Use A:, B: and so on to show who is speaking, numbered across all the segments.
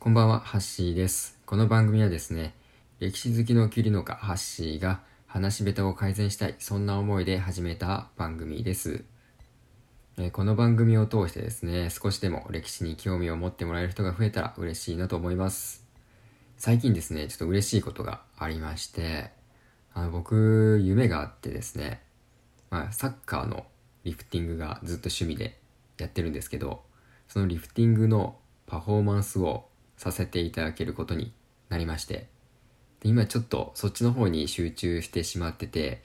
A: こんばんは、ハッシーです。この番組はですね、歴史好きのキリノカハッシーが話し下手を改善したい、そんな思いで始めた番組です。えこの番組を通してですね、少しでも歴史に興味を持ってもらえる人が増えたら嬉しいなと思います。最近ですね、ちょっと嬉しいことがありまして、あの僕、夢があってですね、まあ、サッカーのリフティングがずっと趣味でやってるんですけど、そのリフティングのパフォーマンスをさせていただけることになりまして、で今ちょっとそっちの方に集中してしまってて、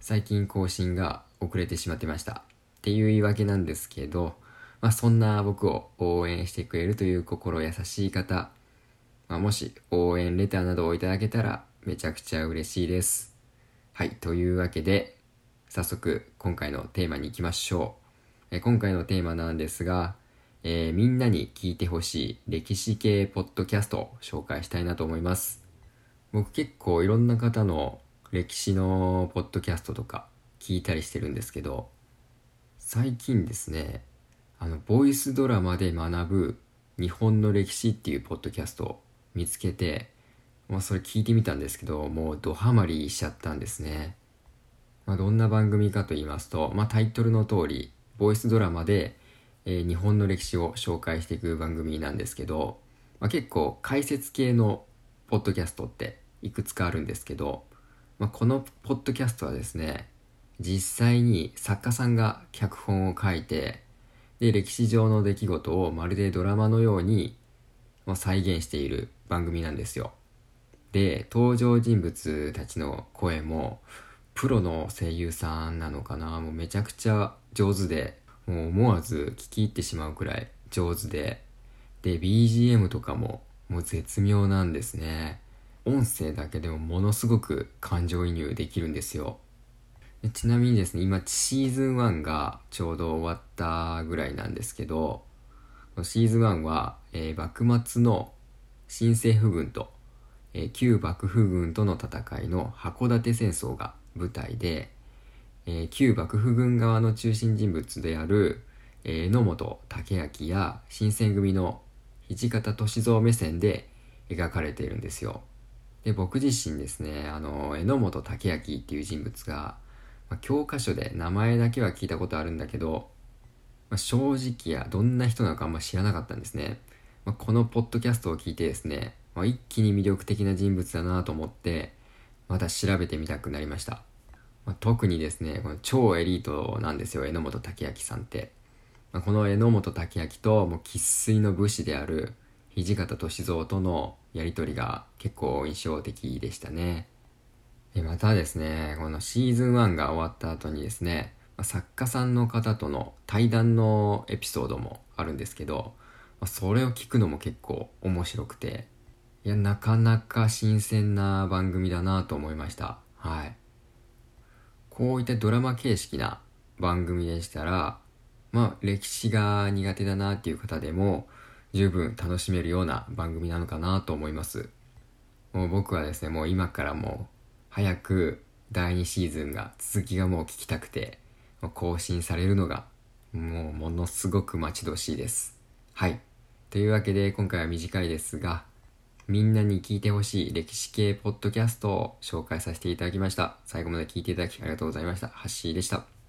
A: 最近更新が遅れてしまってました。っていう言い訳なんですけど、まあそんな僕を応援してくれるという心優しい方、まあ、もし応援レターなどをいただけたらめちゃくちゃ嬉しいです。はい、というわけで、早速今回のテーマに行きましょう。え今回のテーマなんですが、えーみんなに聞いてほしい歴史系ポッドキャストを紹介したいなと思います。僕結構いろんな方の歴史のポッドキャストとか聞いたりしてるんですけど、最近ですね、あの、ボイスドラマで学ぶ日本の歴史っていうポッドキャストを見つけて、まあそれ聞いてみたんですけど、もうドハマりしちゃったんですね。まあどんな番組かと言いますと、まあタイトルの通り、ボイスドラマで、えー日本の歴史を紹介していく番組なんですけど、まあ結構解説系のポッドキャストっていくつかあるんですけど、まあこのポッドキャストはですね、実際に作家さんが脚本を書いて、で、歴史上の出来事をまるでドラマのようにまあ再現している番組なんですよ。で、登場人物たちの声も、プロの声優さんなのかな？もうめちゃくちゃ上手で、もう思わず聞き入ってしまうくらい上手で、で、BGM とかももう絶妙なんですね。音声だけでもものすごく感情移入できるんですよ。ちなみにですね、今シーズン1がちょうど終わったぐらいなんですけど、シーズン1は、えー幕末の新政府軍と、えー旧幕府軍との戦いの函館戦争が舞台で、えー旧幕府軍側の中心人物である、えー榎本武明や新選組の土方歳三目線で描かれているんですよ。で、僕自身ですね、あの、榎本武明っていう人物が、まあ教科書で名前だけは聞いたことあるんだけど、まあ正直やどんな人なのかあんま知らなかったんですね。まあこのポッドキャストを聞いてですね、ま一気に魅力的な人物だなと思って、また調べてみたくなりました。まあ特にですね、この超エリートなんですよ、榎本武明さんって。まあこの榎本武明ともう生粋の武士である土方歳三とのやりとりが結構印象的でしたね。またですね、このシーズン1が終わった後にですね、まあ作家さんの方との対談のエピソードもあるんですけど、まあそれを聞くのも結構面白くて、いや、なかなか新鮮な番組だなと思いました。はい。こういったドラマ形式な番組でしたら、まあ、歴史が苦手だなっていう方でも、十分楽しめるような番組なのかなと思います。もう僕はですね、もう今からもう、早く第2シーズンが、続きがもう聞きたくて、更新されるのが、もうものすごく待ち遠しいです。はい。というわけで、今回は短いですが、みんなに聞いてほしい歴史系ポッドキャストを紹介させていただきました。最後まで聞いていただきありがとうございました。ハッシーでした。